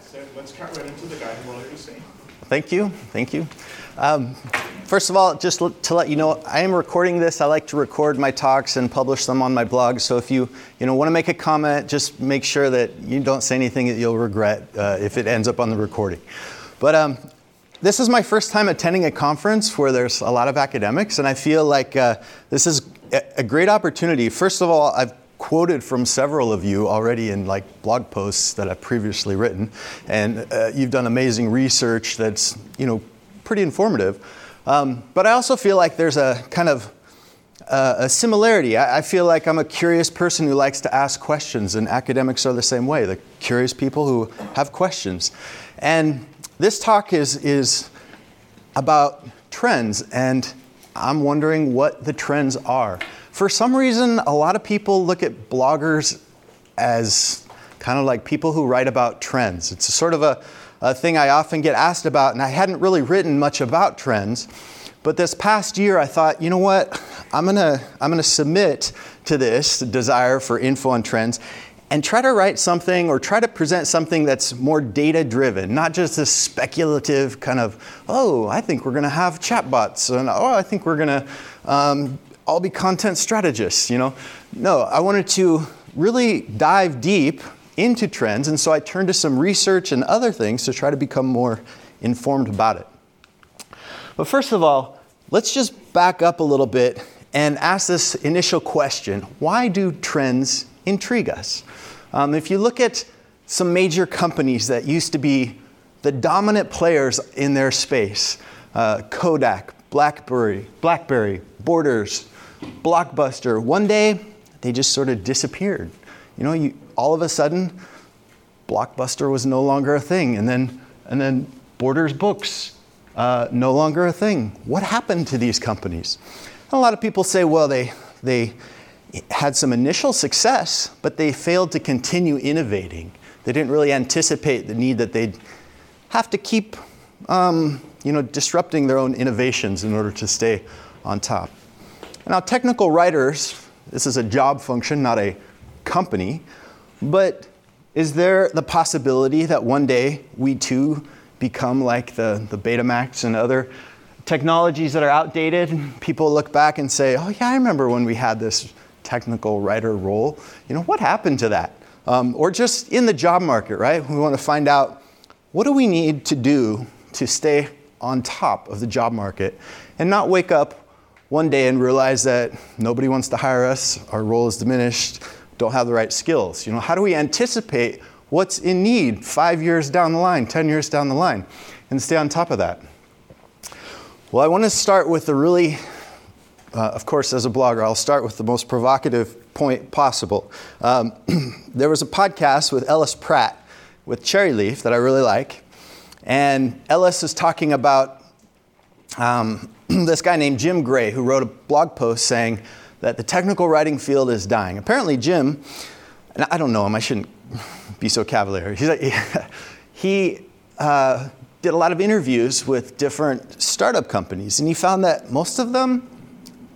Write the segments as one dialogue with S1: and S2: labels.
S1: said, let's cut right into the guy who wanted to sing.
S2: Thank you. Thank you. Um, first of all, just to let you know, I am recording this. I like to record my talks and publish them on my blog. So if you, you know, want to make a comment, just make sure that you don't say anything that you'll regret uh, if it ends up on the recording. But um, this is my first time attending a conference where there's a lot of academics, and I feel like uh, this is a great opportunity. First of all, I've quoted from several of you already in like blog posts that I've previously written, and uh, you've done amazing research that's you know pretty informative. Um, but I also feel like there's a kind of uh, a similarity. I, I, feel like I'm a curious person who likes to ask questions, and academics are the same way. The curious people who have questions, and this talk is is about trends, and I'm wondering what the trends are for some reason, a lot of people look at bloggers as kind of like people who write about trends. It's a sort of a, a thing I often get asked about, and I hadn't really written much about trends. But this past year, I thought, you know what? I'm gonna, I'm gonna submit to this desire for info on trends and try to write something or try to present something that's more data driven, not just this speculative kind of, oh, I think we're gonna have chatbots, and oh, I think we're gonna um, I'll be content strategists, you know. No, I wanted to really dive deep into trends, and so I turned to some research and other things to try to become more informed about it. But first of all, let's just back up a little bit and ask this initial question why do trends intrigue us? Um, if you look at some major companies that used to be the dominant players in their space uh, Kodak, Blackberry, Blackberry, Borders, Blockbuster. One day, they just sort of disappeared. You know, you, all of a sudden, Blockbuster was no longer a thing, and then, and then Borders Books, uh, no longer a thing. What happened to these companies? a lot of people say, well, they, they had some initial success, but they failed to continue innovating. They didn't really anticipate the need that they'd have to keep, um, you know, disrupting their own innovations in order to stay on top. Now, technical writers, this is a job function, not a company, but is there the possibility that one day we too become like the, the Betamax and other technologies that are outdated? People look back and say, oh, yeah, I remember when we had this technical writer role. You know, what happened to that? Um, or just in the job market, right? We want to find out what do we need to do to stay on top of the job market and not wake up one day and realize that nobody wants to hire us, our role is diminished, don't have the right skills. You know, how do we anticipate what's in need five years down the line, 10 years down the line, and stay on top of that? Well, I want to start with the really, uh, of course, as a blogger, I'll start with the most provocative point possible. Um, there was a podcast with Ellis Pratt with Cherryleaf that I really like, and Ellis is talking about um, this guy named Jim Gray who wrote a blog post saying that the technical writing field is dying. Apparently, Jim, and I don't know him, I shouldn't be so cavalier. Like, he uh, did a lot of interviews with different startup companies, and he found that most of them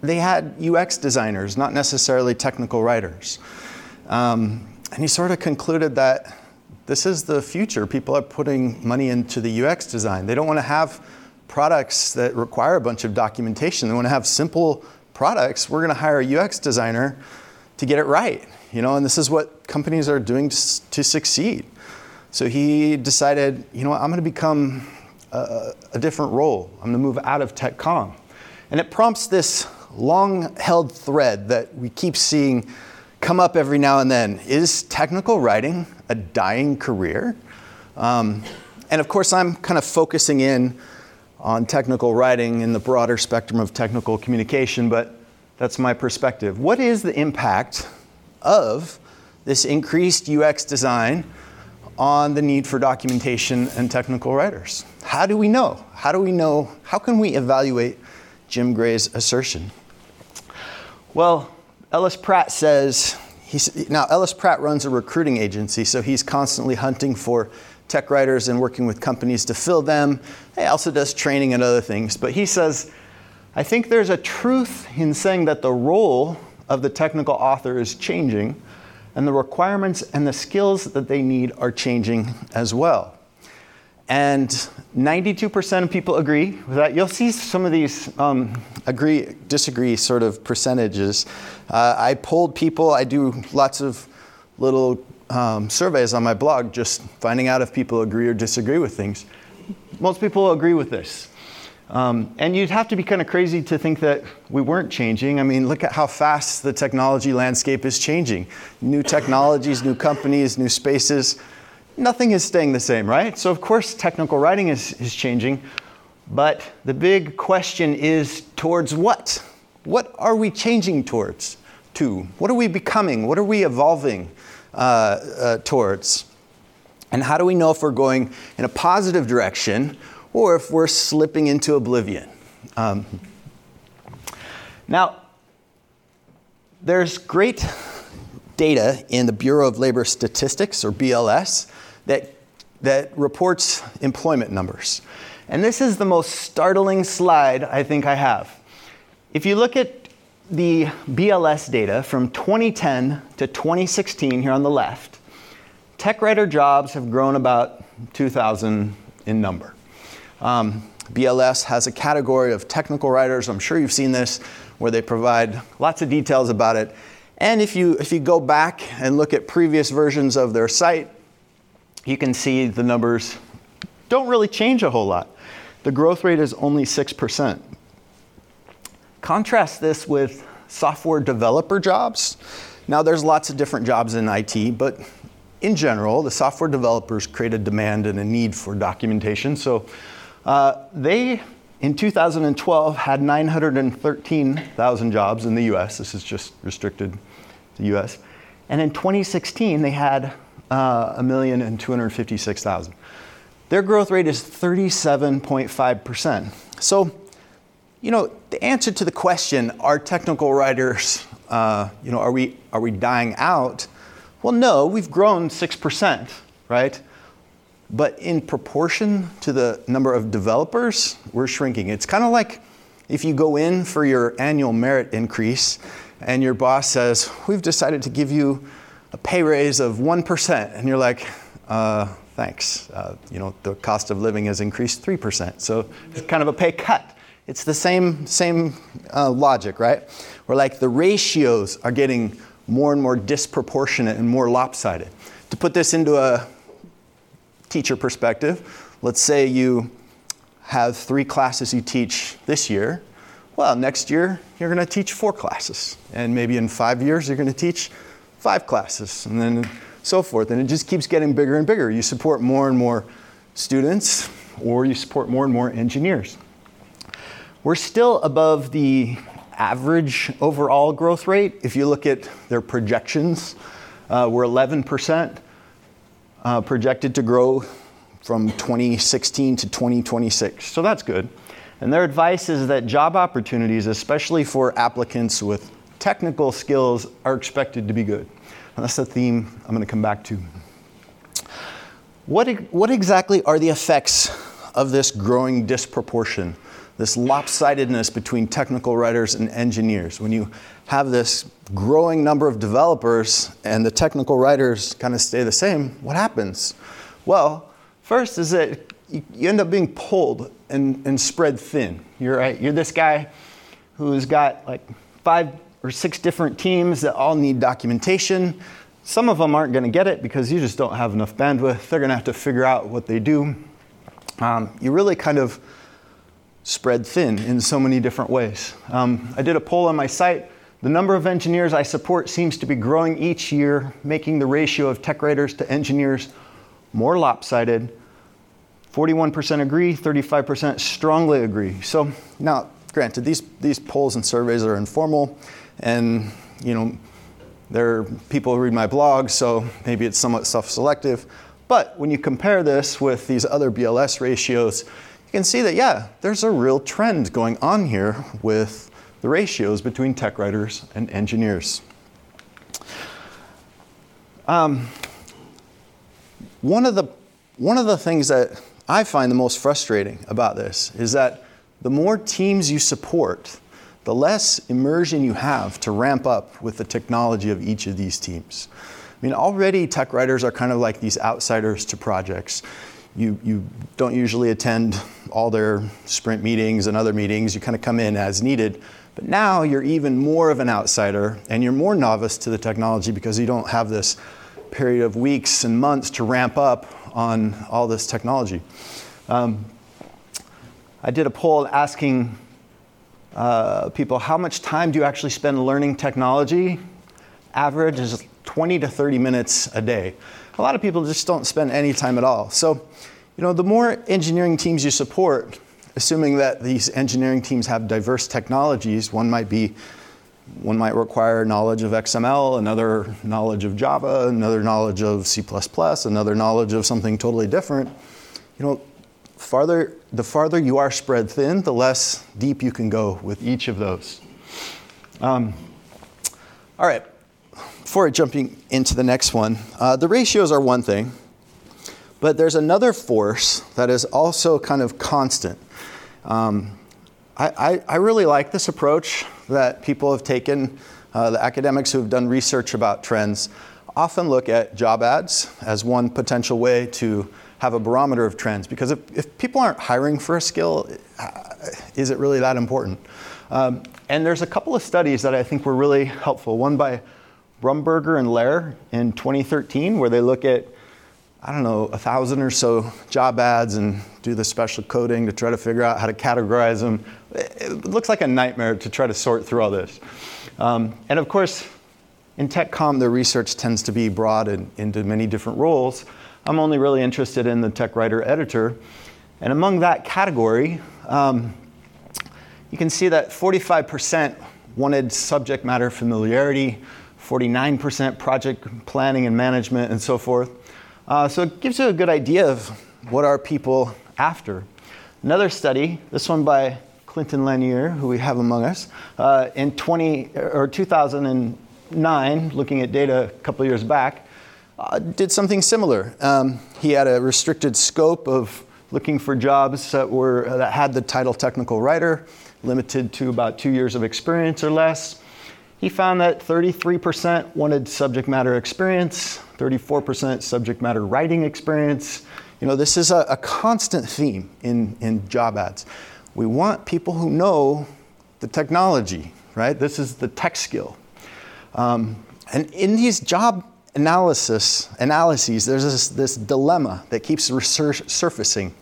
S2: they had UX designers, not necessarily technical writers. Um, and he sort of concluded that this is the future. People are putting money into the UX design. They don't want to have products that require a bunch of documentation. They want to have simple products. We're going to hire a UX designer to get it right. You know, and this is what companies are doing to, to succeed. So he decided, you know what, I'm going to become a, a different role. I'm going to move out of tech com. And it prompts this long held thread that we keep seeing come up every now and then. Is technical writing a dying career? Um, and of course, I'm kind of focusing in on technical writing in the broader spectrum of technical communication, but that's my perspective. What is the impact of this increased UX design on the need for documentation and technical writers? How do we know? How do we know? How can we evaluate Jim Gray's assertion? Well, Ellis Pratt says, now Ellis Pratt runs a recruiting agency, so he's constantly hunting for tech writers and working with companies to fill them. He also does training and other things. But he says, I think there's a truth in saying that the role of the technical author is changing and the requirements and the skills that they need are changing as well. And 92% of people agree with that. You'll see some of these um, agree, disagree sort of percentages. Uh, I polled people, I do lots of little um, surveys on my blog just finding out if people agree or disagree with things. Most people agree with this. Um, and you'd have to be kind of crazy to think that we weren't changing. I mean, look at how fast the technology landscape is changing. New technologies, new companies, new spaces. Nothing is staying the same, right? So, of course, technical writing is, is changing. But the big question is towards what? What are we changing towards? To? What are we becoming? What are we evolving uh, uh, towards? And how do we know if we're going in a positive direction or if we're slipping into oblivion. Um, now, there's great data in the Bureau of Labor Statistics, or BLS, that, that reports employment numbers. And this is the most startling slide I think I have. If you look at the BLS data from 2010 to 2016 here on the left, tech writer jobs have grown about 2,000 in number. Um, BLS has a category of technical writers. I'm sure you've seen this, where they provide lots of details about it. And if you, if you go back and look at previous versions of their site, you can see the numbers don't really change a whole lot. The growth rate is only 6%. Contrast this with software developer jobs. Now, there's lots of different jobs in IT, but in general, the software developers create a demand and a need for documentation. So uh, they, in 2012, had 913,000 jobs in the US. This is just restricted to the US. And in 2016, they had uh, 1,256,000. Their growth rate is 37.5%. So, you know, the answer to the question, are technical writers, uh, you know, are we, are we dying out? Well, no, we've grown 6%, right? But in proportion to the number of developers, we're shrinking. It's kind of like if you go in for your annual merit increase and your boss says, We've decided to give you a pay raise of 1%. And you're like, uh, Thanks. Uh, you know, the cost of living has increased 3%. So it's kind of a pay cut. It's the same, same uh, logic, right? Where like the ratios are getting more and more disproportionate and more lopsided. To put this into a teacher perspective, let's say you have three classes you teach this year. Well, next year you're going to teach four classes. And maybe in five years you're going to teach five classes, and then so forth. And it just keeps getting bigger and bigger. You support more and more students, or you support more and more engineers. We're still above the average overall growth rate. If you look at their projections, uh, we're 11% uh, projected to grow from 2016 to 2026. So that's good. And their advice is that job opportunities, especially for applicants with technical skills, are expected to be good. And that's the theme I'm going to come back to. What, what exactly are the effects of this growing disproportion, this lopsidedness between technical writers and engineers? When you have this growing number of developers and the technical writers kind of stay the same, what happens? Well, first is that you end up being pulled and, and spread thin. You're, right, you're this guy who's got like five or six different teams that all need documentation. Some of them aren't going to get it because you just don't have enough bandwidth. They're going to have to figure out what they do. Um, you really kind of spread thin in so many different ways. Um, I did a poll on my site the number of engineers I support seems to be growing each year, making the ratio of tech writers to engineers more lopsided. 41% agree, 35% strongly agree. So now, granted, these, these polls and surveys are informal, and you know, there are people who read my blog, so maybe it's somewhat self-selective. But when you compare this with these other BLS ratios, you can see that yeah, there's a real trend going on here with the ratios between tech writers and engineers. Um, one, of the, one of the things that I find the most frustrating about this is that the more teams you support, the less immersion you have to ramp up with the technology of each of these teams. I mean, already tech writers are kind of like these outsiders to projects. You, you don't usually attend all their sprint meetings and other meetings. You kind of come in as needed. But now you're even more of an outsider and you're more novice to the technology because you don't have this period of weeks and months to ramp up on all this technology. Um, I did a poll asking uh, people how much time do you actually spend learning technology? Average is 20 to 30 minutes a day. A lot of people just don't spend any time at all. So, you know, the more engineering teams you support, assuming that these engineering teams have diverse technologies, one might be one might require knowledge of XML, another knowledge of Java, another knowledge of C++, another knowledge of something totally different. You know, farther, the farther you are spread thin, the less deep you can go with each of those. Um, all right, before jumping into the next one, uh, the ratios are one thing, but there's another force that is also kind of constant. Um, I, I, I, really like this approach that people have taken. Uh, the academics who have done research about trends often look at job ads as one potential way to have a barometer of trends because if, if people aren't hiring for a skill, uh, is it really that important? Um, and there's a couple of studies that I think were really helpful. One by Brumberger and Lauer in 2013, where they look at I don't know, a thousand or so job ads and do the special coding to try to figure out how to categorize them. It looks like a nightmare to try to sort through all this. Um, and of course, in TechCom, the research tends to be broad and into many different roles. I'm only really interested in the tech writer editor. And among that category, um, you can see that 45% wanted subject matter familiarity, 49% project planning and management, and so forth. Uh, so it gives you a good idea of what are people after. Another study, this one by Clinton Lanier, who we have among us, uh, in 20 or 2009, looking at data a couple years back, uh, did something similar. Um, he had a restricted scope of looking for jobs that were that had the title technical writer, limited to about two years of experience or less. He found that 33% wanted subject matter experience, 34% subject matter writing experience. You know, this is a, a constant theme in, in job ads. We want people who know the technology, right? This is the tech skill. Um, and in these job analysis analyses, there's this, this dilemma that keeps surfacing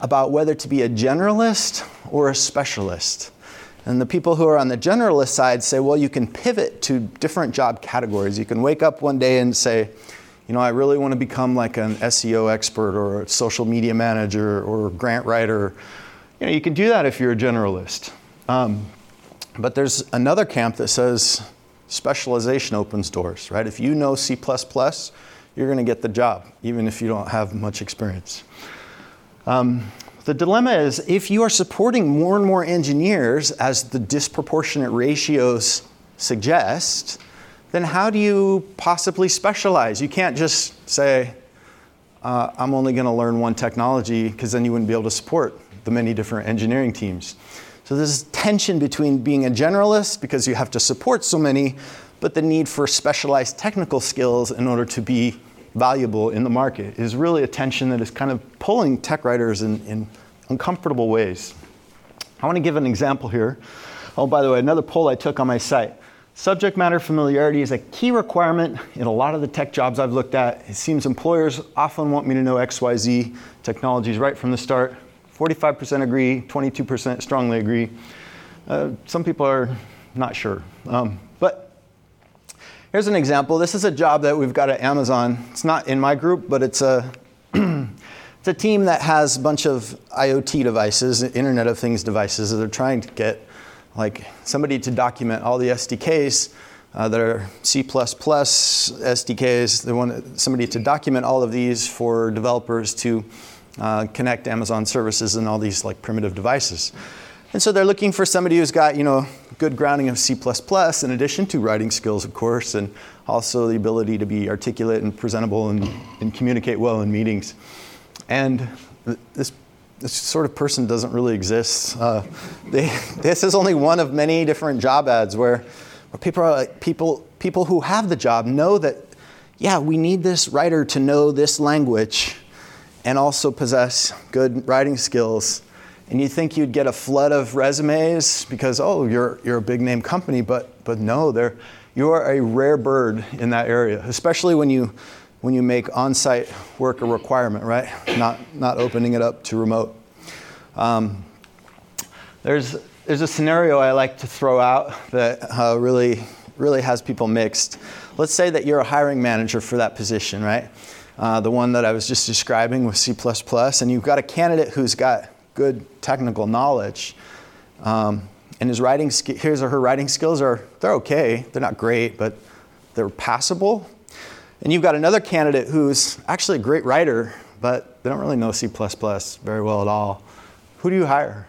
S2: about whether to be a generalist or a specialist. And the people who are on the generalist side say, well, you can pivot to different job categories. You can wake up one day and say, you know, I really want to become like an SEO expert or a social media manager or a grant writer. You know, you can do that if you're a generalist. Um, but there's another camp that says specialization opens doors, right? If you know C++, you're going to get the job, even if you don't have much experience. Um, the dilemma is if you are supporting more and more engineers, as the disproportionate ratios suggest, then how do you possibly specialize? You can't just say, uh, I'm only going to learn one technology, because then you wouldn't be able to support the many different engineering teams. So there's tension between being a generalist, because you have to support so many, but the need for specialized technical skills in order to be valuable in the market is really a tension that is kind of pulling tech writers in, in uncomfortable ways. I want to give an example here. Oh, by the way, another poll I took on my site. Subject matter familiarity is a key requirement in a lot of the tech jobs I've looked at. It seems employers often want me to know XYZ technologies right from the start. 45% agree, 22% strongly agree. Uh, some people are not sure. Um, Here's an example. This is a job that we've got at Amazon. It's not in my group, but it's a it's a team that has a bunch of IoT devices, Internet of Things devices, that they're trying to get like somebody to document all the SDKs uh, that are C++ SDKs. They want somebody to document all of these for developers to uh, connect Amazon services and all these like primitive devices. And so they're looking for somebody who's got, you know, good grounding of C++ in addition to writing skills, of course, and also the ability to be articulate and presentable and, and communicate well in meetings. And this, this sort of person doesn't really exist. Uh, they, this is only one of many different job ads where, where people, are like, people, people who have the job know that yeah, we need this writer to know this language and also possess good writing skills. And you think you'd get a flood of resumes because, oh, you're, you're a big name company, but, but no, they're, you are a rare bird in that area, especially when you, when you make on site work a requirement, right? Not, not opening it up to remote. Um, there's, there's a scenario I like to throw out that uh, really, really has people mixed. Let's say that you're a hiring manager for that position, right? Uh, the one that I was just describing with C, and you've got a candidate who's got good technical knowledge. Um, and his writing, his or her writing skills are, they're okay. They're not great, but they're passable. And you've got another candidate who's actually a great writer, but they don't really know C very well at all. Who do you hire?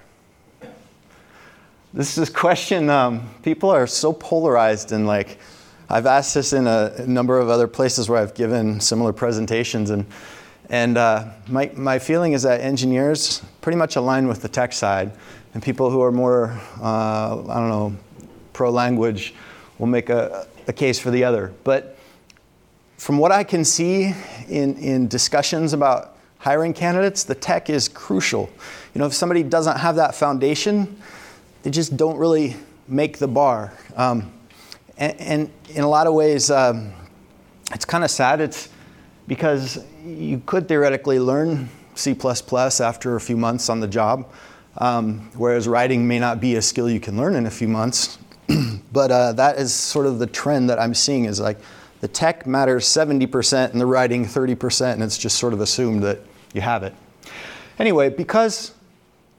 S2: This is a question um, people are so polarized and like, I've asked this in a, a, number of other places where I've given similar presentations, and, and uh, my, my feeling is that engineers pretty much align with the tech side, and people who are more, uh, I don't know, pro language will make a, a case for the other. But from what I can see in, in discussions about hiring candidates, the tech is crucial. You know, if somebody doesn't have that foundation, they just don't really make the bar. Um, and, and in a lot of ways, um, it's kind of sad. It's because you could theoretically learn C++ after a few months on the job, um, whereas writing may not be a skill you can learn in a few months. but uh, that is sort of the trend that I'm seeing is like the tech matters 70% and the writing 30%, and it's just sort of assumed that you have it. Anyway, because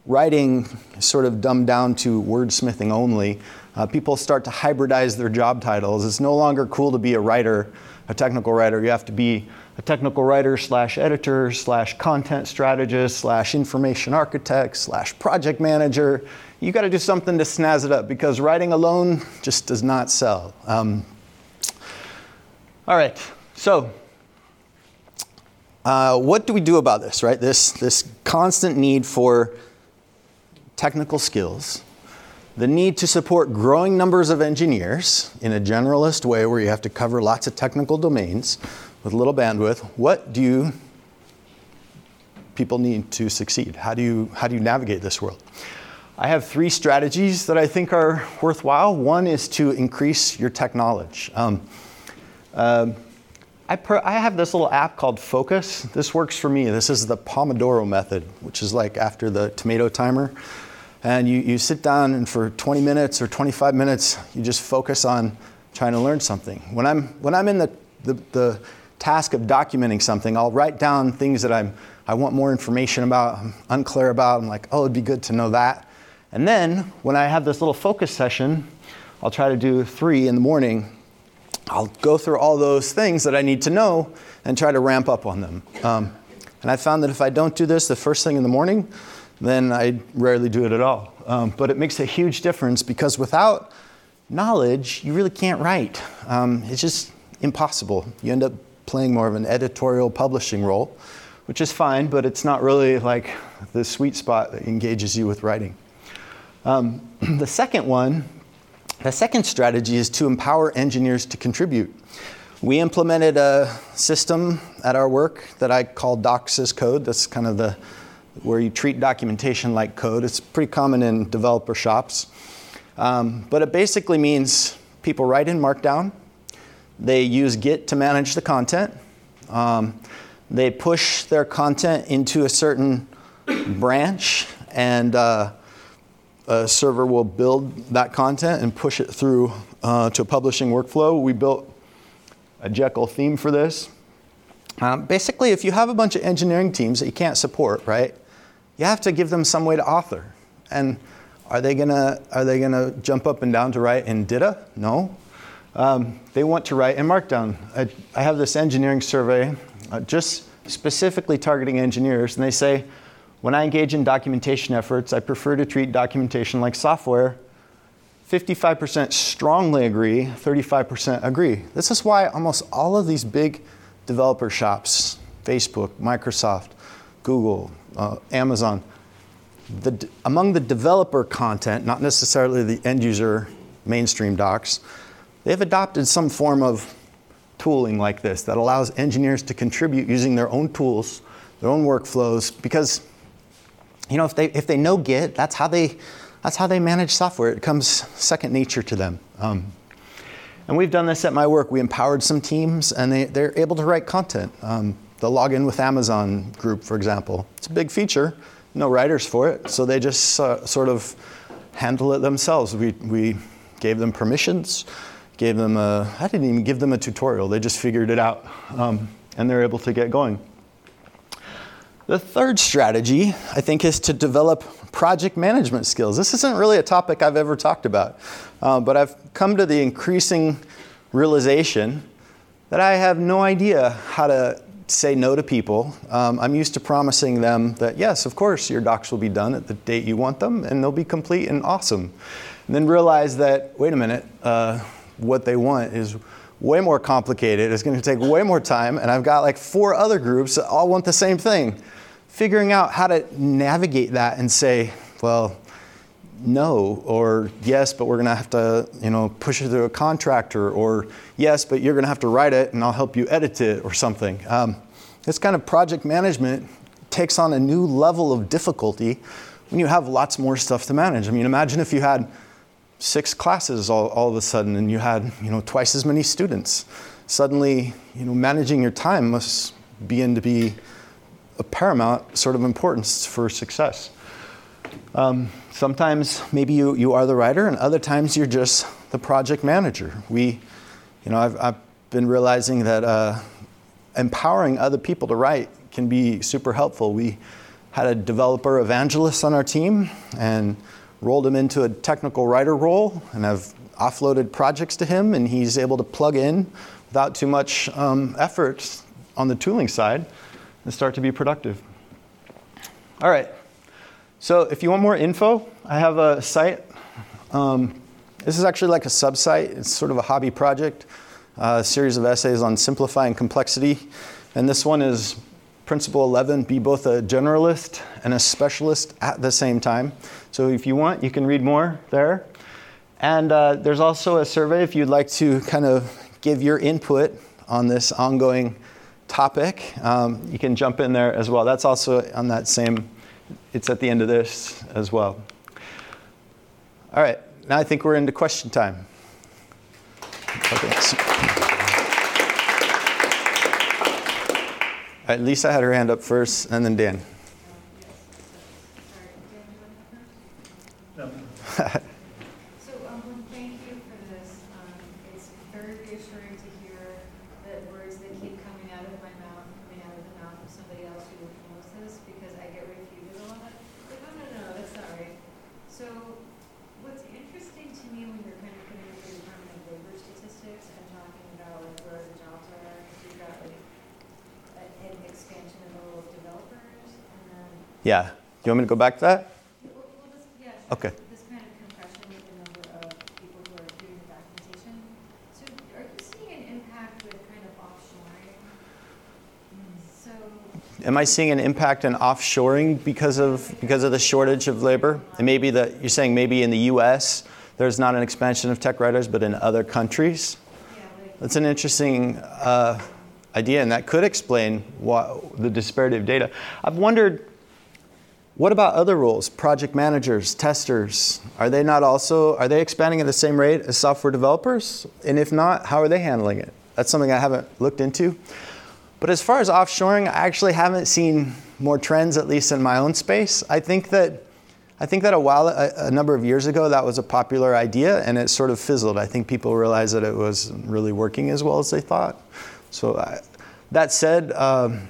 S2: writing is sort of dumbed down to wordsmithing only, uh, people start to hybridize their job titles. It's no longer cool to be a writer, a technical writer. You have to be a technical writer slash editor slash content strategist slash information architect slash project manager. You got to do something to snazz it up because writing alone just does not sell. Um, all right, so uh, what do we do about this, right? This, this constant need for technical skills the need to support growing numbers of engineers in a generalist way where you have to cover lots of technical domains with little bandwidth, what do you people need to succeed? How do you, how do you navigate this world? I have three strategies that I think are worthwhile. One is to increase your tech knowledge. Um, uh, I, per, I, have this little app called Focus. This works for me. This is the Pomodoro method, which is like after the tomato timer and you, you sit down and for 20 minutes or 25 minutes you just focus on trying to learn something when i'm when i'm in the, the, the task of documenting something i'll write down things that i'm i want more information about i'm unclear about i'm like oh it'd be good to know that and then when i have this little focus session i'll try to do three in the morning i'll go through all those things that i need to know and try to ramp up on them um, and i found that if i don't do this the first thing in the morning then I rarely do it at all. Um, but it makes a huge difference because without knowledge, you really can't write. Um, it's just impossible. You end up playing more of an editorial publishing role, which is fine, but it's not really like the sweet spot that engages you with writing. Um, the second one, the second strategy is to empower engineers to contribute. We implemented a system at our work that I call Docs as Code. That's kind of the where you treat documentation like code. It's pretty common in developer shops. Um, but it basically means people write in Markdown, they use Git to manage the content, um, they push their content into a certain branch, and uh, a server will build that content and push it through uh, to a publishing workflow. We built a Jekyll theme for this. Um, basically, if you have a bunch of engineering teams that you can't support, right? you have to give them some way to author. And are they gonna are they gonna jump up and down to write in DITA? No. Um, they want to write in Markdown. I, I have this engineering survey, uh, just specifically targeting engineers, and they say, when I engage in documentation efforts, I prefer to treat documentation like software. 55% strongly agree, 35% agree. This is why almost all of these big developer shops, Facebook, Microsoft, Google, uh, Amazon, the, among the developer content, not necessarily the end user mainstream docs, they've adopted some form of tooling like this that allows engineers to contribute using their own tools, their own workflows, because you know if they if they know Git, that's how they that's how they manage software. It comes second nature to them. Um, and we've done this at my work. We empowered some teams, and they, they're able to write content. Um, the login with Amazon group, for example, it's a big feature. No writers for it, so they just uh, sort of handle it themselves. We, we gave them permissions, gave them a, I didn't even give them a tutorial, they just figured it out, um, and they're able to get going. The third strategy, I think, is to develop project management skills. This isn't really a topic I've ever talked about, uh, but I've come to the increasing realization that I have no idea how to say no to people. Um, I'm used to promising them that, yes, of course, your docs will be done at the date you want them and they'll be complete and awesome. And then realize that, wait a minute, uh, what they want is way more complicated. It's going to take way more time. And I've got like four other groups that all want the same thing figuring out how to navigate that and say, well, no, or yes, but we're going to have to, you know, push it through a contractor, or yes, but you're going to have to write it and I'll help you edit it or something. Um, this kind of project management takes on a new level of difficulty when you have lots more stuff to manage. I mean, imagine if you had six classes all, all of a sudden and you had, you know, twice as many students. Suddenly, you know, managing your time must begin to be a paramount sort of importance for success. Um, sometimes maybe you, you are the writer, and other times you're just the project manager. We, you know, I've, I've been realizing that uh, empowering other people to write can be super helpful. We had a developer evangelist on our team and rolled him into a technical writer role, and I've offloaded projects to him, and he's able to plug in without too much um, effort on the tooling side and start to be productive. All right. So if you want more info, I have a site. Um, this is actually like a sub-site. It's sort of a hobby project, a series of essays on simplifying complexity. And this one is Principle 11, be both a generalist and a specialist at the same time. So if you want, you can read more there. And uh, there's also a survey if you'd like to kind of give your input on this ongoing topic, um, you can jump in there as well. That's also on that same, it's at the end of this as well. All right, now I think we're into question time. Okay. Right, Lisa had her hand up first, and then Dan.
S1: No.
S3: No, no, that's not right. So, what's interesting to me when you're kind of putting through permanent labor statistics and talking about like, where the jobs are, because you've got like an expansion of the role of developers, and then.
S2: Yeah. Do you want me to go back to that?
S3: Well, well, yeah,
S2: Okay.
S3: This kind of compression with the number of people who are doing the documentation. So are you seeing an impact with kind of offshoring? So,
S2: Am I seeing an impact in offshoring because of because of the shortage of labor? And maybe that you're saying maybe in the U.S. there's not an expansion of tech writers, but in other countries. That's an interesting uh, idea, and that could explain what, the disparity of data. I've wondered, what about other roles? Project managers, testers, are they not also are they expanding at the same rate as software developers? And if not, how are they handling it? That's something I haven't looked into. But as far as offshoring, I actually haven't seen more trends, at least in my own space. I think that I think that a while, a, a number of years ago, that was a popular idea, and it sort of fizzled. I think people realized that it was really working as well as they thought. So, I, that said, um,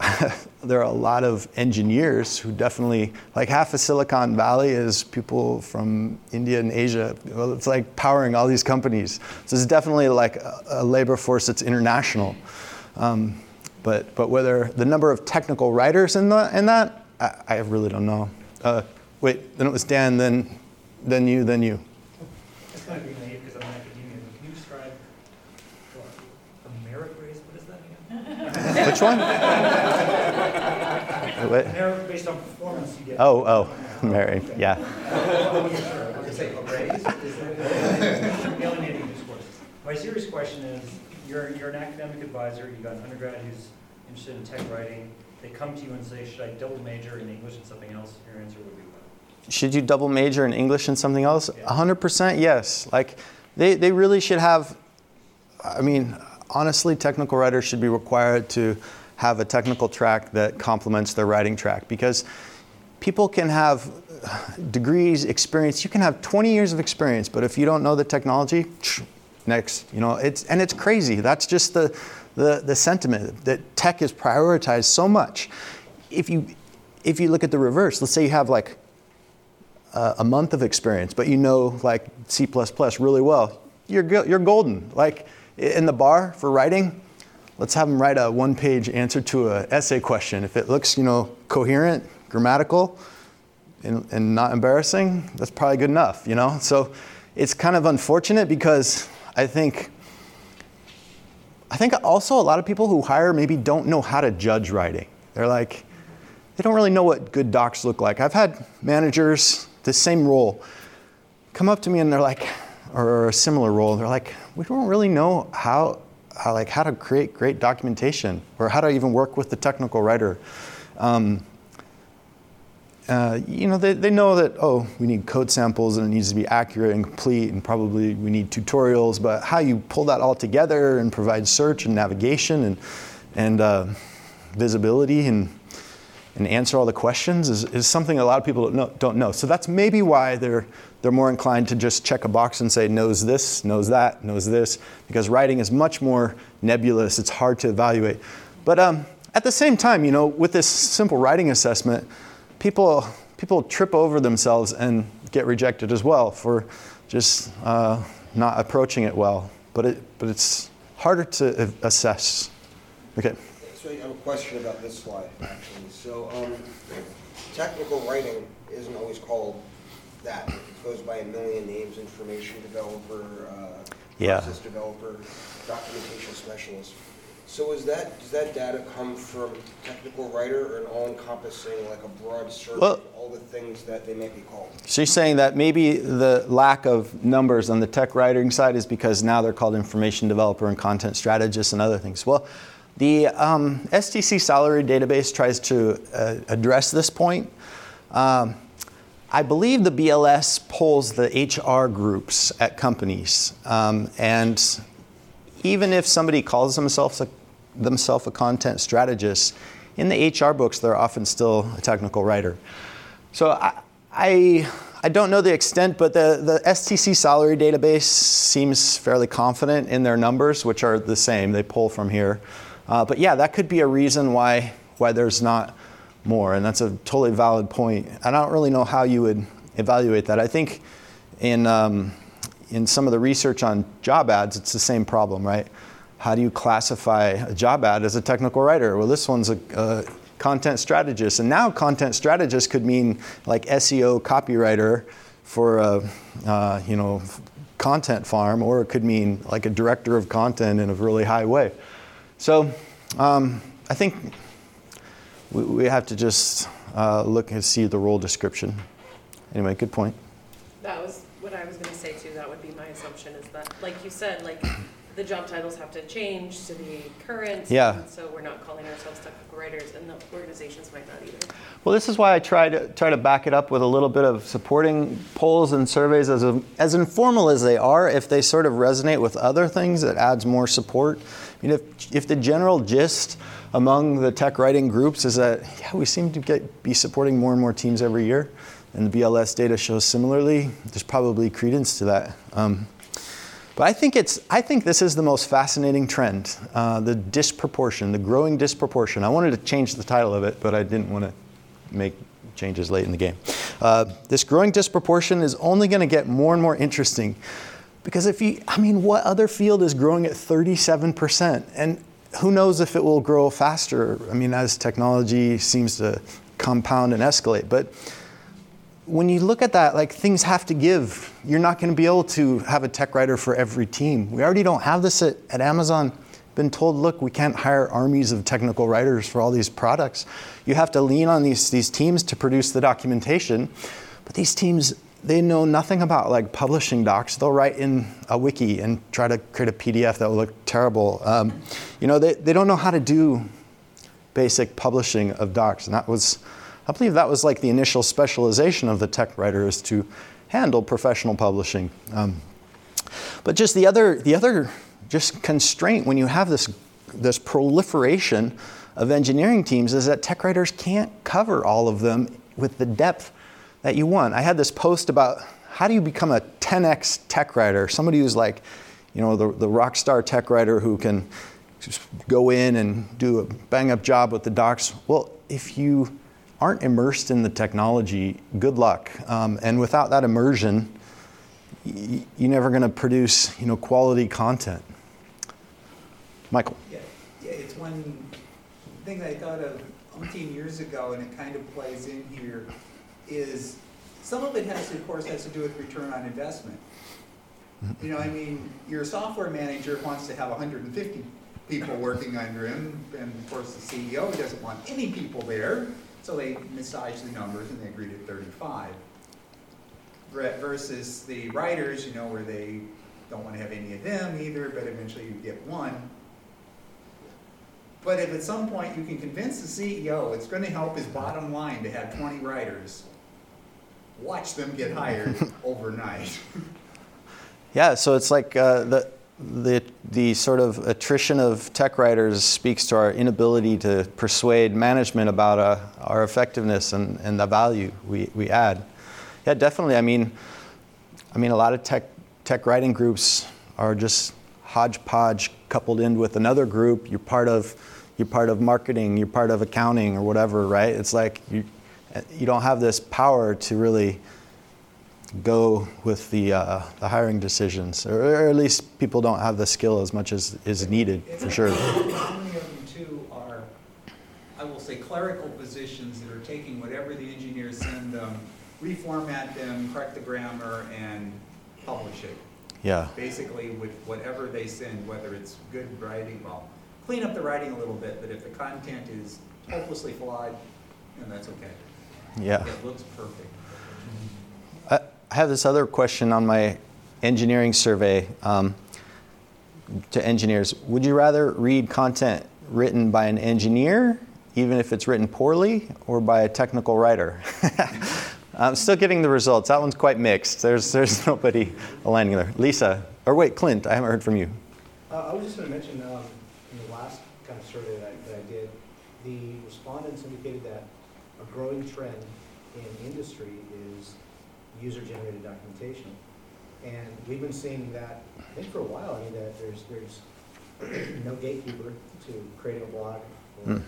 S2: there are a lot of engineers who definitely, like half of Silicon Valley is people from India and Asia. Well, it's like powering all these companies. So it's definitely like a, a labor force that's international. Um, but, but whether the number of technical writers in, the, in that, I, I really don't know. Uh, wait, then it was Dan, then, then you, then you.
S1: It's kind of being naive because I'm in academia, but can you describe what, a merit raise, what is that again?
S2: Which one? What?
S1: Merit based on performance you get.
S2: Oh, oh, Mary, yeah.
S1: Sure, I'll just say a raise. is that- Alienating discourse. My serious question is, you're, you're an academic advisor, you got an undergrad who's interested in tech writing, they come to you and say, should I double major in English and something else? Your answer would be what?
S2: Should you double major in English and something else?
S1: Yeah.
S2: 100% yes. Like, they, they really should have, I mean, honestly, technical writers should be required to have a technical track that complements their writing track because people can have degrees, experience. You can have 20 years of experience, but if you don't know the technology, next, you know, it's, and it's crazy. That's just the, the, the sentiment that tech is prioritized so much. If you, if you look at the reverse, let's say you have like a, a month of experience, but you know like C++ really well, you're, you're golden. Like in the bar for writing, let's have them write a one-page answer to an essay question. If it looks, you know, coherent, grammatical, and, and not embarrassing, that's probably good enough, you know? So it's kind of unfortunate because I think I think also a lot of people who hire maybe don't know how to judge writing. They're like, they don't really know what good docs look like. I've had managers, the same role, come up to me and they're like, or a similar role, they're like, we don't really know how, how like how to create great documentation or how to even work with the technical writer. Um, uh, you know, they, they know that, oh, we need code samples and it needs to be accurate and complete, and probably we need tutorials, but how you pull that all together and provide search and navigation and, and uh, visibility and, and answer all the questions is, is something a lot of people don't know, don't know. So that's maybe why they're, they're more inclined to just check a box and say, knows this, knows that, knows this, because writing is much more nebulous. It's hard to evaluate. But um, at the same time, you know, with this simple writing assessment, people, people trip over themselves and get rejected as well for just uh, not approaching it well. But, it, but it's harder to assess. Okay.
S4: So I have a question about this slide, actually. So um, technical writing isn't always called that. It goes by a million names, information developer, uh,
S2: Yeah.
S4: process developer, documentation specialist. So is that, does that data come from technical writer or an all-encompassing, like a broad search
S2: Well-
S4: of all the things that they might be called?
S2: She's saying that maybe the lack of numbers on the tech writing side is because now they're called information developer and content strategist and other things. Well, the um, STC salary database tries to uh, address this point. Um, I believe the BLS polls the HR groups at companies, um, and even if somebody calls themselves a, themselves a content strategist, in the HR books, they're often still a technical writer. So I, I, I don't know the extent, but the, the STC salary database seems fairly confident in their numbers, which are the same. They pull from here. Uh, but yeah, that could be a reason why, why there's not more, and that's a totally valid point. I don't really know how you would evaluate that. I think in, um, in some of the research on job ads, it's the same problem, right? How do you classify a job ad as a technical writer? Well, this one's a, a content strategist, and now content strategist could mean like SEO copywriter for a uh, you know content farm, or it could mean like a director of content in a really high way. So um, I think we, we have to just uh, look and see the role description. Anyway, good point.
S5: That was what I was gonna say too, that would be my assumption, is that, like you said, like, the job titles have to change to be current.
S2: Yeah.
S5: and So we're not calling ourselves technical writers, and the organizations might not either.
S2: Well, this is why I try to try to back it up with a little bit of supporting polls and surveys, as a, as informal as they are. If they sort of resonate with other things, it adds more support. I mean, if if the general gist among the tech writing groups is that yeah, we seem to get be supporting more and more teams every year, and the BLS data shows similarly, there's probably credence to that. Um, but I think it's I think this is the most fascinating trend, uh, the disproportion, the growing disproportion. I wanted to change the title of it, but I didn't want to make changes late in the game. Uh, this growing disproportion is only going to get more and more interesting because if you, I mean, what other field is growing at 37%? And who knows if it will grow faster? I mean, as technology seems to compound and escalate. But when you look at that, like things have to give. You're not going to be able to have a tech writer for every team. We already don't have this at, at Amazon. Been told, look, we can't hire armies of technical writers for all these products. You have to lean on these, these teams to produce the documentation. But these teams, they know nothing about like publishing docs. They'll write in a wiki and try to create a PDF that will look terrible. Um, you know, they, they don't know how to do basic publishing of docs. And that was, I believe that was like the initial specialization of the tech writer is to handle professional publishing. Um, but just the other, the other just constraint when you have this, this proliferation of engineering teams is that tech writers can't cover all of them with the depth that you want. I had this post about how do you become a 10x tech writer? Somebody who's like, you know, the, the rock star tech writer who can just go in and do a bang up job with the docs. Well, if you aren't immersed in the technology, good luck. Um, and without that immersion, y- you're never going to produce, you know, quality content. Michael.
S6: Yeah, yeah, it's one thing I thought of umpteen years ago, and it kind of plays in here, is some of it has to, of course, has to do with return on investment. You know, I mean, your software manager wants to have hundred and fifty people working under him, and of course, the CEO doesn't want any people there, so they massage the numbers and they agreed at thirty-five. Versus the writers, you know, where they don't wanna have any of them either, but eventually you get one. But if at some point you can convince the CEO it's gonna help his bottom line to have twenty writers, watch them get hired overnight.
S2: Yeah, so it's like uh, the, the, the sort of attrition of tech writers speaks to our inability to persuade management about uh, our effectiveness and, and the value we, we add. Yeah, definitely. I mean, I mean, a lot of tech, tech writing groups are just hodgepodge coupled in with another group. You're part of, you're part of marketing, you're part of accounting or whatever, right? It's like you, you don't have this power to really go with the, uh, the hiring decisions, or, or at least people don't have the skill as much as is needed, for sure.
S6: How many of them too are, I will say clerical positions that are taking whatever the engineers send them, reformat them, correct the grammar, and publish it.
S2: Yeah,
S6: Basically with whatever they send, whether it's good writing, well, clean up the writing a little bit, but if the content is hopelessly flawed, then that's okay.
S2: yeah.
S6: It looks perfect.
S2: I have this other question on my engineering survey um, to engineers. Would you rather read content written by an engineer, even if it's written poorly, or by a technical writer? I'm still getting the results. That one's quite mixed. There's, there's nobody aligning there. Lisa, or wait, Clint, I haven't heard from you.
S7: Uh, I was just gonna mention, um, in the last kind of survey that I, that I did, the respondents indicated that a growing trend in industry user-generated documentation. And we've been seeing that, I think for a while, I mean, that there's, there's no gatekeeper to creating a blog or
S2: Mm.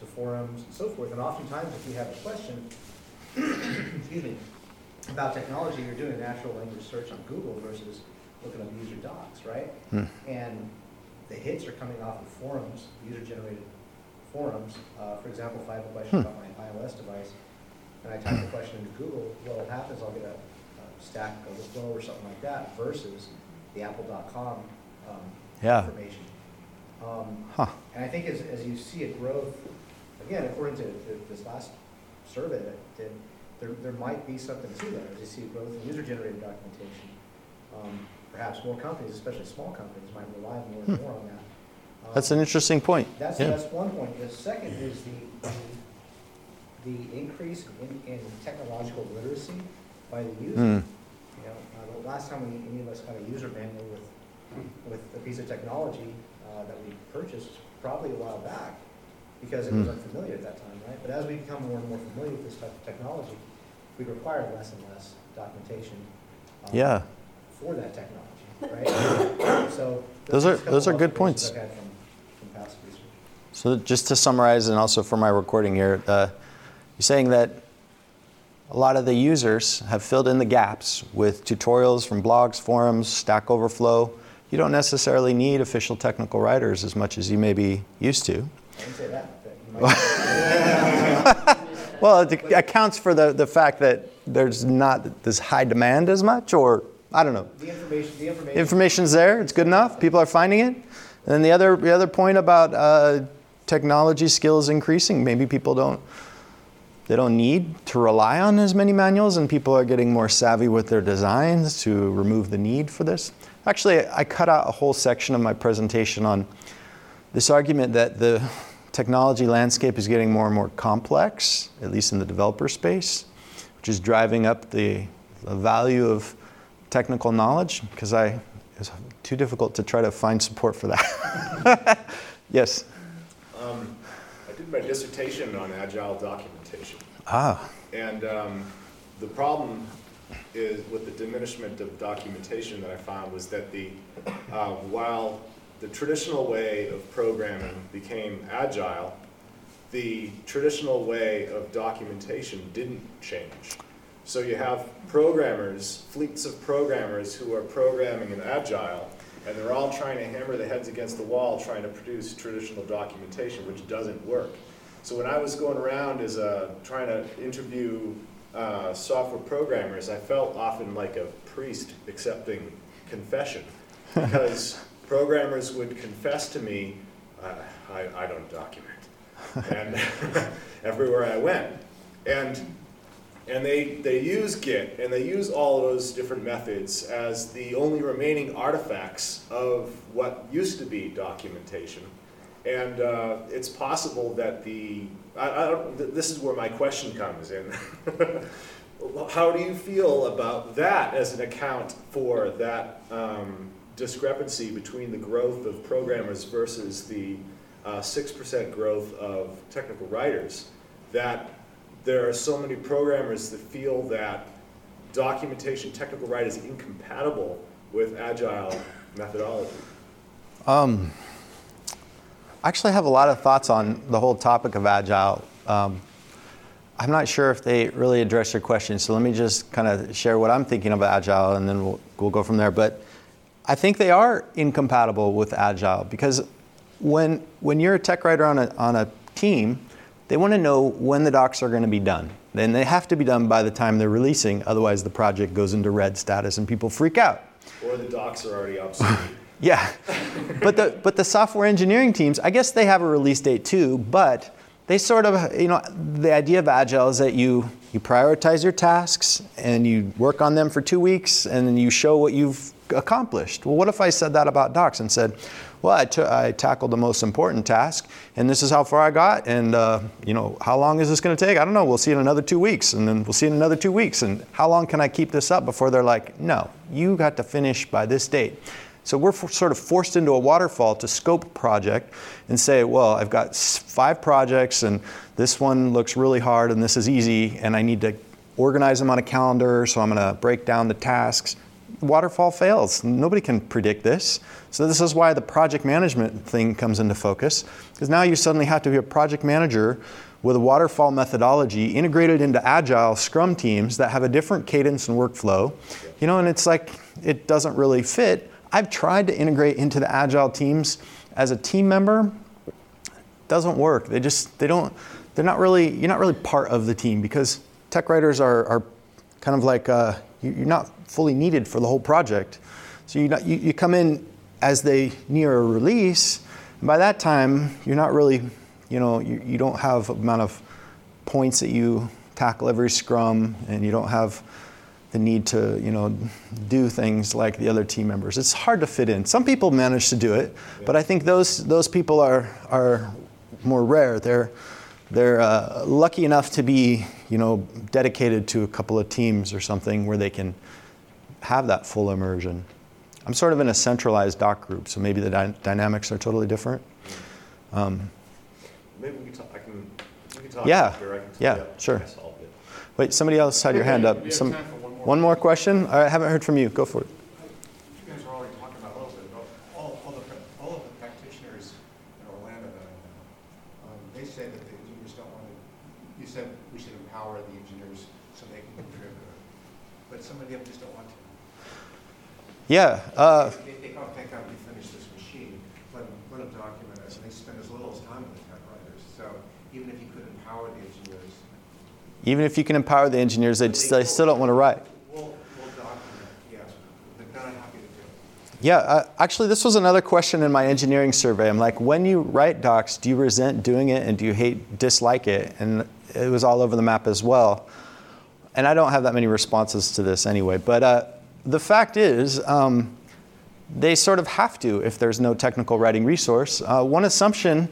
S7: to forums and so forth. And oftentimes, if you have a question, excuse me, about technology, you're doing a natural language search on Google versus looking up user docs, right?
S2: Hmm.
S7: And the hits are coming off of forums, user-generated forums. Uh, for example, if I have a question
S2: Hmm.
S7: about my iOS device, and I type the question into Google, what'll happen is I'll get a, a stack overflow or something like that versus the apple.com, um,
S2: Yeah.
S7: information. Um,
S2: Huh.
S7: and I think as, as you see a growth, again, according to th- this last survey that I did, there, there might be something to that, as you see a growth in user-generated documentation. Um, Perhaps more companies, especially small companies, might rely more and more on that. Um,
S2: That's an interesting point.
S7: That's,
S2: Yeah.
S7: that's one point. The second is the, the, the increase in, in technological literacy by the user.
S2: Hmm.
S7: You know, uh, the last time we, any of us got a user manual with, with a piece of technology, uh, that we purchased probably a while back, because it was
S2: Hmm.
S7: unfamiliar at that time, right? But as we become more and more familiar with this type of technology, we require less and less documentation. um,
S2: Yeah.
S7: For that technology, right? So.
S2: Those are-
S7: just a couple
S2: those are good points.
S7: From, from past.
S2: So just to summarize, and also for my recording here, uh, you're saying that a lot of the users have filled in the gaps with tutorials from blogs, forums, Stack Overflow. You don't necessarily need official technical writers as much as you may be used to.
S7: I didn't say that, but you might.
S2: Well, it accounts for the, the fact that there's not this high demand as much, or I don't know.
S7: The information, the information.
S2: Information's there, it's good enough, people are finding it. And then the other, the other point about uh, technology skills increasing, maybe people don't they don't need to rely on as many manuals, and people are getting more savvy with their designs to remove the need for this. Actually, I cut out a whole section of my presentation on this argument that the technology landscape is getting more and more complex, at least in the developer space, which is driving up the, the value of technical knowledge because I it's too difficult to try to find support for that. yes.
S8: Um, My dissertation on agile documentation,
S2: Ah.
S8: and um, the problem is with the diminishment of documentation that I found was that the uh, while the traditional way of programming became agile, the traditional way of documentation didn't change. So you have programmers, fleets of programmers who are programming in agile, and they're all trying to hammer their heads against the wall trying to produce traditional documentation, which doesn't work. So when I was going around as a, trying to interview uh, software programmers, I felt often like a priest accepting confession because programmers would confess to me, uh, I, I don't document, and everywhere I went. And and they, they use Git and they use all those different methods as the only remaining artifacts of what used to be documentation. And uh, it's possible that the, I, I this is where my question comes in. How do you feel about that as an account for that um, discrepancy between the growth of programmers versus the uh, 6% growth of technical writers? That there are so many programmers that feel that documentation, technical write is incompatible with agile methodology.
S2: Um, I actually have a lot of thoughts on the whole topic of agile. Um, I'm not sure if they really address your question, so let me just kind of share what I'm thinking of agile, and then we'll, we'll go from there. But I think they are incompatible with agile because when when you're a tech writer on a on a team, they want to know when the docs are going to be done. Then they have to be done by the time they're releasing, otherwise the project goes into red status and people freak out.
S8: Or the docs are already obsolete.
S2: Yeah, but the but the software engineering teams, I guess they have a release date too, but they sort of, you know, the idea of agile is that you you prioritize your tasks and you work on them for two weeks and then you show what you've accomplished. Well, what if I said that about docs and said, well, I, t- I tackled the most important task and this is how far I got and uh, you know how long is this going to take? I don't know. We'll see in another two weeks and then we'll see in another two weeks and how long can I keep this up before they're like, no, you got to finish by this date. So we're for, sort of forced into a waterfall to scope project and say, well, I've got five projects and this one looks really hard and this is easy and I need to organize them on a calendar, so I'm going to break down the tasks. Waterfall fails. Nobody can predict this. So this is why the project management thing comes into focus because now you suddenly have to be a project manager with a waterfall methodology integrated into agile scrum teams that have a different cadence and workflow. You know, and it's like it doesn't really fit. I've tried to integrate into the agile teams as a team member. Doesn't work. They just they don't they're not really you're not really part of the team because tech writers are, are kind of like uh, you- you're not fully needed for the whole project. So you, you you come in as they near a release, and by that time you're not really you know you, you don't have amount of points that you tackle every scrum, and you don't have the need to you know do things like the other team members. It's hard to fit in. Some people manage to do it, but I think those those people are are more rare. They're they're uh, lucky enough to be you know dedicated to a couple of teams or something where they can have that full immersion. I'm sort of in a centralized doc group, so maybe the dy- dynamics are totally different. Um,
S8: Maybe we can talk, I can, we can talk
S2: Yeah,
S8: after, I can
S2: yeah,
S8: tell
S2: sure.
S8: I solved it.
S2: wait, somebody else had your hand up. Some,
S9: one more.
S2: one more question? I haven't heard from you. Go for it.
S9: You guys were already talking about a little bit, about all, all the, all of the practitioners in Orlando that I know, um, they say that the engineers don't want to, you said we should empower the engineers so they can contribute, but some of them just don't want to.
S2: Yeah. Uh,
S9: They, they can't think how we finish this machine, let let them document it, and they spend as little as time with the typewriters. So even if you could empower the engineers,
S2: even if you can empower the engineers, they, just, they still don't want to write.
S9: we'll, we'll document, yes, they're not happy to do it.
S2: Yeah, uh, actually, this was another question in my engineering survey. I'm like, when you write docs, do you resent doing it and do you hate, dislike it? And it was all over the map as well. And I don't have that many responses to this anyway. But uh, the fact is, um, they sort of have to if there's no technical writing resource. Uh, one assumption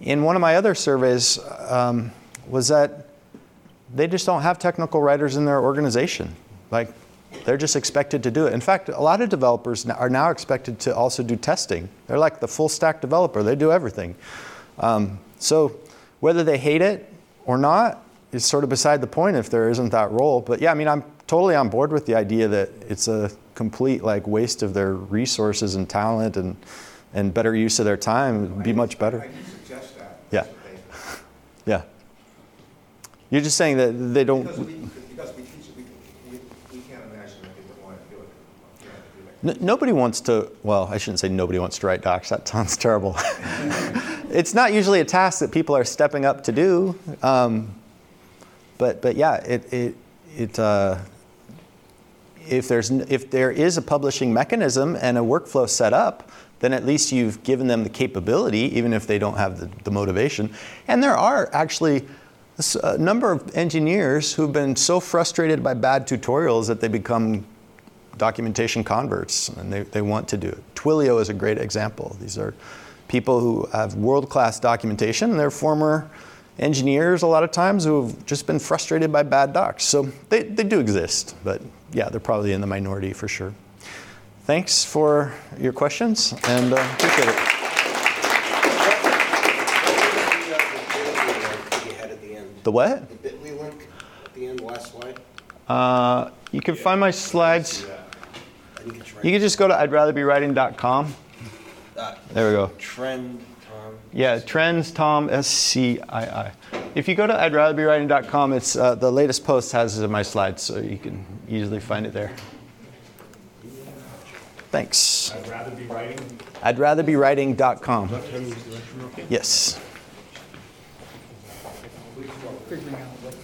S2: in one of my other surveys um, was that they just don't have technical writers in their organization. Like, they're just expected to do it. In fact, a lot of developers are now expected to also do testing. They're like the full stack developer, they do everything. Um, so, whether they hate it or not is sort of beside the point if there isn't that role. But yeah, I mean, I'm totally on board with the idea that it's a complete like waste of their resources and talent and, and better use of their time. It would be much better.
S9: I do suggest that.
S2: Yeah.
S9: That's what they-
S2: Yeah. You're just saying that they don't.
S9: Because we, because we teach we, we, we can't imagine that people want to do it. You know, do that.
S2: N- nobody wants to, well, I shouldn't say nobody wants to write docs. That sounds terrible. it's not usually a task that people are stepping up to do. Um, but, but yeah, it, it, it, uh, if, there's, if there is a publishing mechanism and a workflow set up, then at least you've given them the capability, even if they don't have the, the motivation. And there are actually a number of engineers who've been so frustrated by bad tutorials that they become documentation converts and they, they want to do it. Twilio is a great example. These are people who have world class documentation they're former engineers a lot of times who have just been frustrated by bad docs. So they, they do exist, but yeah, they're probably in the minority for sure. Thanks for your questions and uh, appreciate it.
S4: That you had at the
S2: what?
S4: The bit.ly link at the end, last slide.
S2: Uh, you can find my slides.
S4: I think it's right.
S2: You can just go to I'd rather be writing.com. There we go.
S4: Trend, Tom.
S2: Yeah, Trends Tom S C I I. If you go to I'd rather be writing.com, it's uh, the latest post has it in my slides, so you can easily find it there. Thanks.
S8: I'd rather be writing
S2: I'd rather be writing.com. Yes.
S10: figuring out what